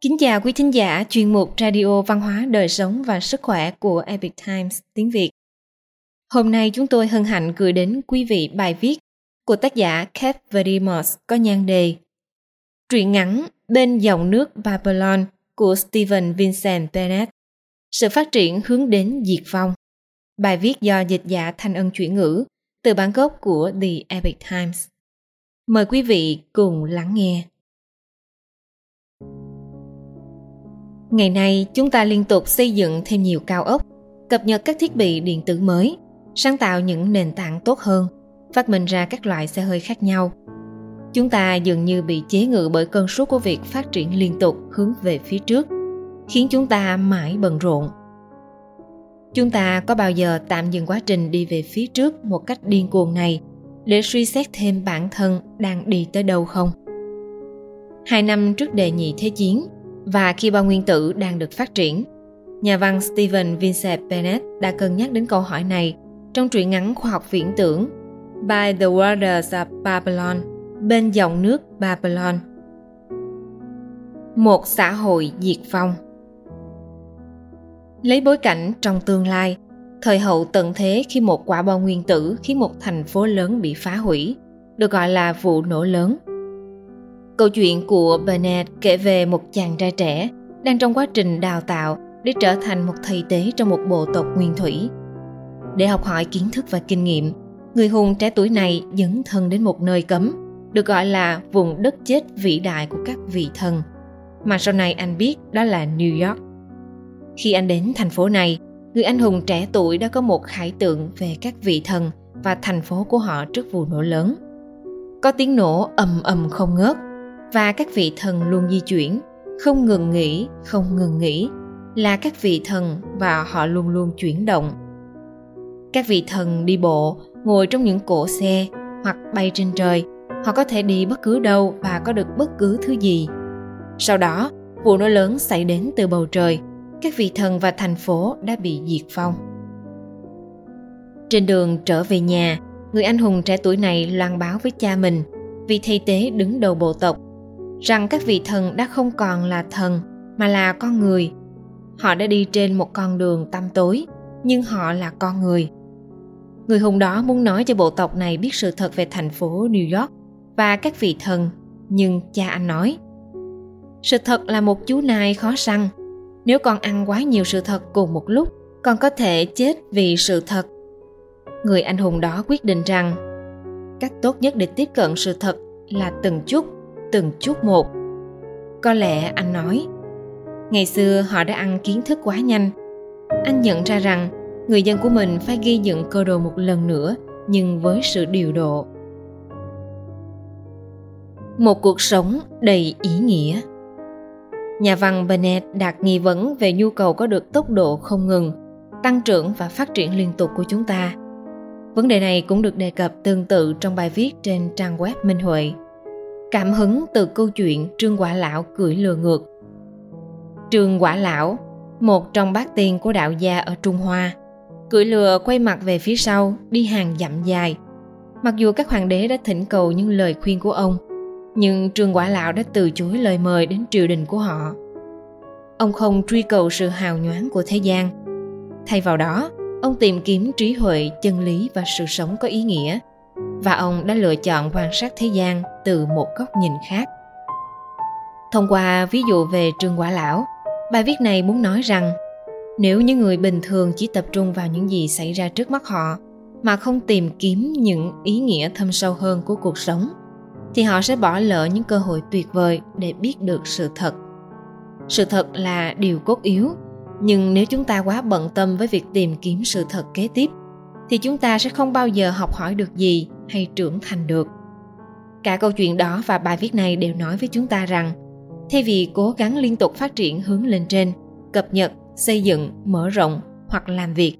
Kính chào quý thính giả, chuyên mục Radio Văn hóa Đời sống và Sức khỏe của Epic Times tiếng Việt. Hôm nay chúng tôi hân hạnh gửi đến quý vị bài viết của tác giả Kate Verimos có nhan đề Truyện ngắn Bên dòng nước Babylon của Stephen Vincent Bennett. Sự phát triển hướng đến diệt vong. Bài viết do dịch giả Thanh Ân chuyển ngữ từ bản gốc của The Epic Times. Mời quý vị cùng lắng nghe. Ngày nay, chúng ta liên tục xây dựng thêm nhiều cao ốc, cập nhật các thiết bị điện tử mới, sáng tạo những nền tảng tốt hơn, phát minh ra các loại xe hơi khác nhau. Chúng ta dường như bị chế ngự bởi cơn sốt của việc phát triển liên tục hướng về phía trước, khiến chúng ta mãi bận rộn. Chúng ta có bao giờ tạm dừng quá trình đi về phía trước một cách điên cuồng này để suy xét thêm bản thân đang đi tới đâu không? Hai năm trước đề nhị thế chiến, và khi bao nguyên tử đang được phát triển. Nhà văn Stephen Vincent Bennett đã cân nhắc đến câu hỏi này trong truyện ngắn khoa học viễn tưởng By the Waters of Babylon, bên dòng nước Babylon. Một xã hội diệt vong Lấy bối cảnh trong tương lai, thời hậu tận thế khi một quả bom nguyên tử khiến một thành phố lớn bị phá hủy, được gọi là vụ nổ lớn – Câu chuyện của Bernard kể về một chàng trai trẻ đang trong quá trình đào tạo để trở thành một thầy tế trong một bộ tộc nguyên thủy. Để học hỏi kiến thức và kinh nghiệm, người hùng trẻ tuổi này dấn thân đến một nơi cấm, được gọi là vùng đất chết vĩ đại của các vị thần, mà sau này anh biết đó là New York. Khi anh đến thành phố này, người anh hùng trẻ tuổi đã có một khải tượng về các vị thần và thành phố của họ trước vụ nổ lớn. Có tiếng nổ ầm ầm không ngớt, và các vị thần luôn di chuyển. Không ngừng nghỉ, không ngừng nghỉ. Là các vị thần và họ luôn luôn chuyển động. Các vị thần đi bộ, ngồi trong những cỗ xe hoặc bay trên trời. Họ có thể đi bất cứ đâu và có được bất cứ thứ gì. Sau đó, vụ nổ lớn xảy đến từ bầu trời. Các vị thần và thành phố đã bị diệt vong. Trên đường trở về nhà, người anh hùng trẻ tuổi này loan báo với cha mình vị thầy tế đứng đầu bộ tộc rằng các vị thần đã không còn là thần, mà là con người. Họ đã đi trên một con đường tăm tối, nhưng họ là con người. Người hùng đó muốn nói cho bộ tộc này biết sự thật về thành phố new york và các vị thần, nhưng cha anh nói, sự thật là một chú nai khó săn. Nếu con ăn quá nhiều sự thật cùng một lúc, con có thể chết vì sự thật. Người anh hùng đó quyết định rằng, cách tốt nhất để tiếp cận sự thật là từng chút từng chút một. Có lẽ anh nói, ngày xưa họ đã ăn kiến thức quá nhanh. Anh nhận ra rằng người dân của mình phải ghi dựng cơ đồ một lần nữa, nhưng với sự điều độ. Một cuộc sống đầy ý nghĩa. Nhà văn bennett đặt nghi vấn về nhu cầu có được tốc độ không ngừng, tăng trưởng và phát triển liên tục của chúng ta. Vấn đề này cũng được đề cập tương tự trong bài viết trên trang web minh huệ cảm hứng từ câu chuyện Trương Quả Lão cưỡi lừa ngược. Trương Quả Lão, một trong bát tiên của đạo gia ở Trung Hoa, cưỡi lừa quay mặt về phía sau, đi hàng dặm dài. Mặc dù các hoàng đế đã thỉnh cầu những lời khuyên của ông, nhưng Trương Quả Lão đã từ chối lời mời đến triều đình của họ. Ông không truy cầu sự hào nhoáng của thế gian. Thay vào đó, ông tìm kiếm trí huệ, chân lý và sự sống có ý nghĩa – và ông đã lựa chọn quan sát thế gian từ một góc nhìn khác. Thông qua ví dụ về Trương Quả Lão, bài viết này muốn nói rằng nếu những người bình thường chỉ tập trung vào những gì xảy ra trước mắt họ mà không tìm kiếm những ý nghĩa thâm sâu hơn của cuộc sống thì họ sẽ bỏ lỡ những cơ hội tuyệt vời để biết được sự thật sự thật là điều cốt yếu nhưng nếu chúng ta quá bận tâm với việc tìm kiếm sự thật kế tiếp thì chúng ta sẽ không bao giờ học hỏi được gì hay trưởng thành được. Cả câu chuyện đó và bài viết này đều nói với chúng ta rằng, thay vì cố gắng liên tục phát triển hướng lên trên, cập nhật, xây dựng, mở rộng hoặc làm việc,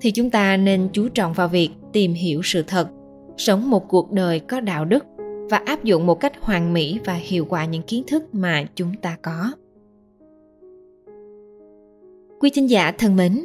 thì chúng ta nên chú trọng vào việc tìm hiểu sự thật, sống một cuộc đời có đạo đức và áp dụng một cách hoàn mỹ và hiệu quả những kiến thức mà chúng ta có. Quý thính giả thân mến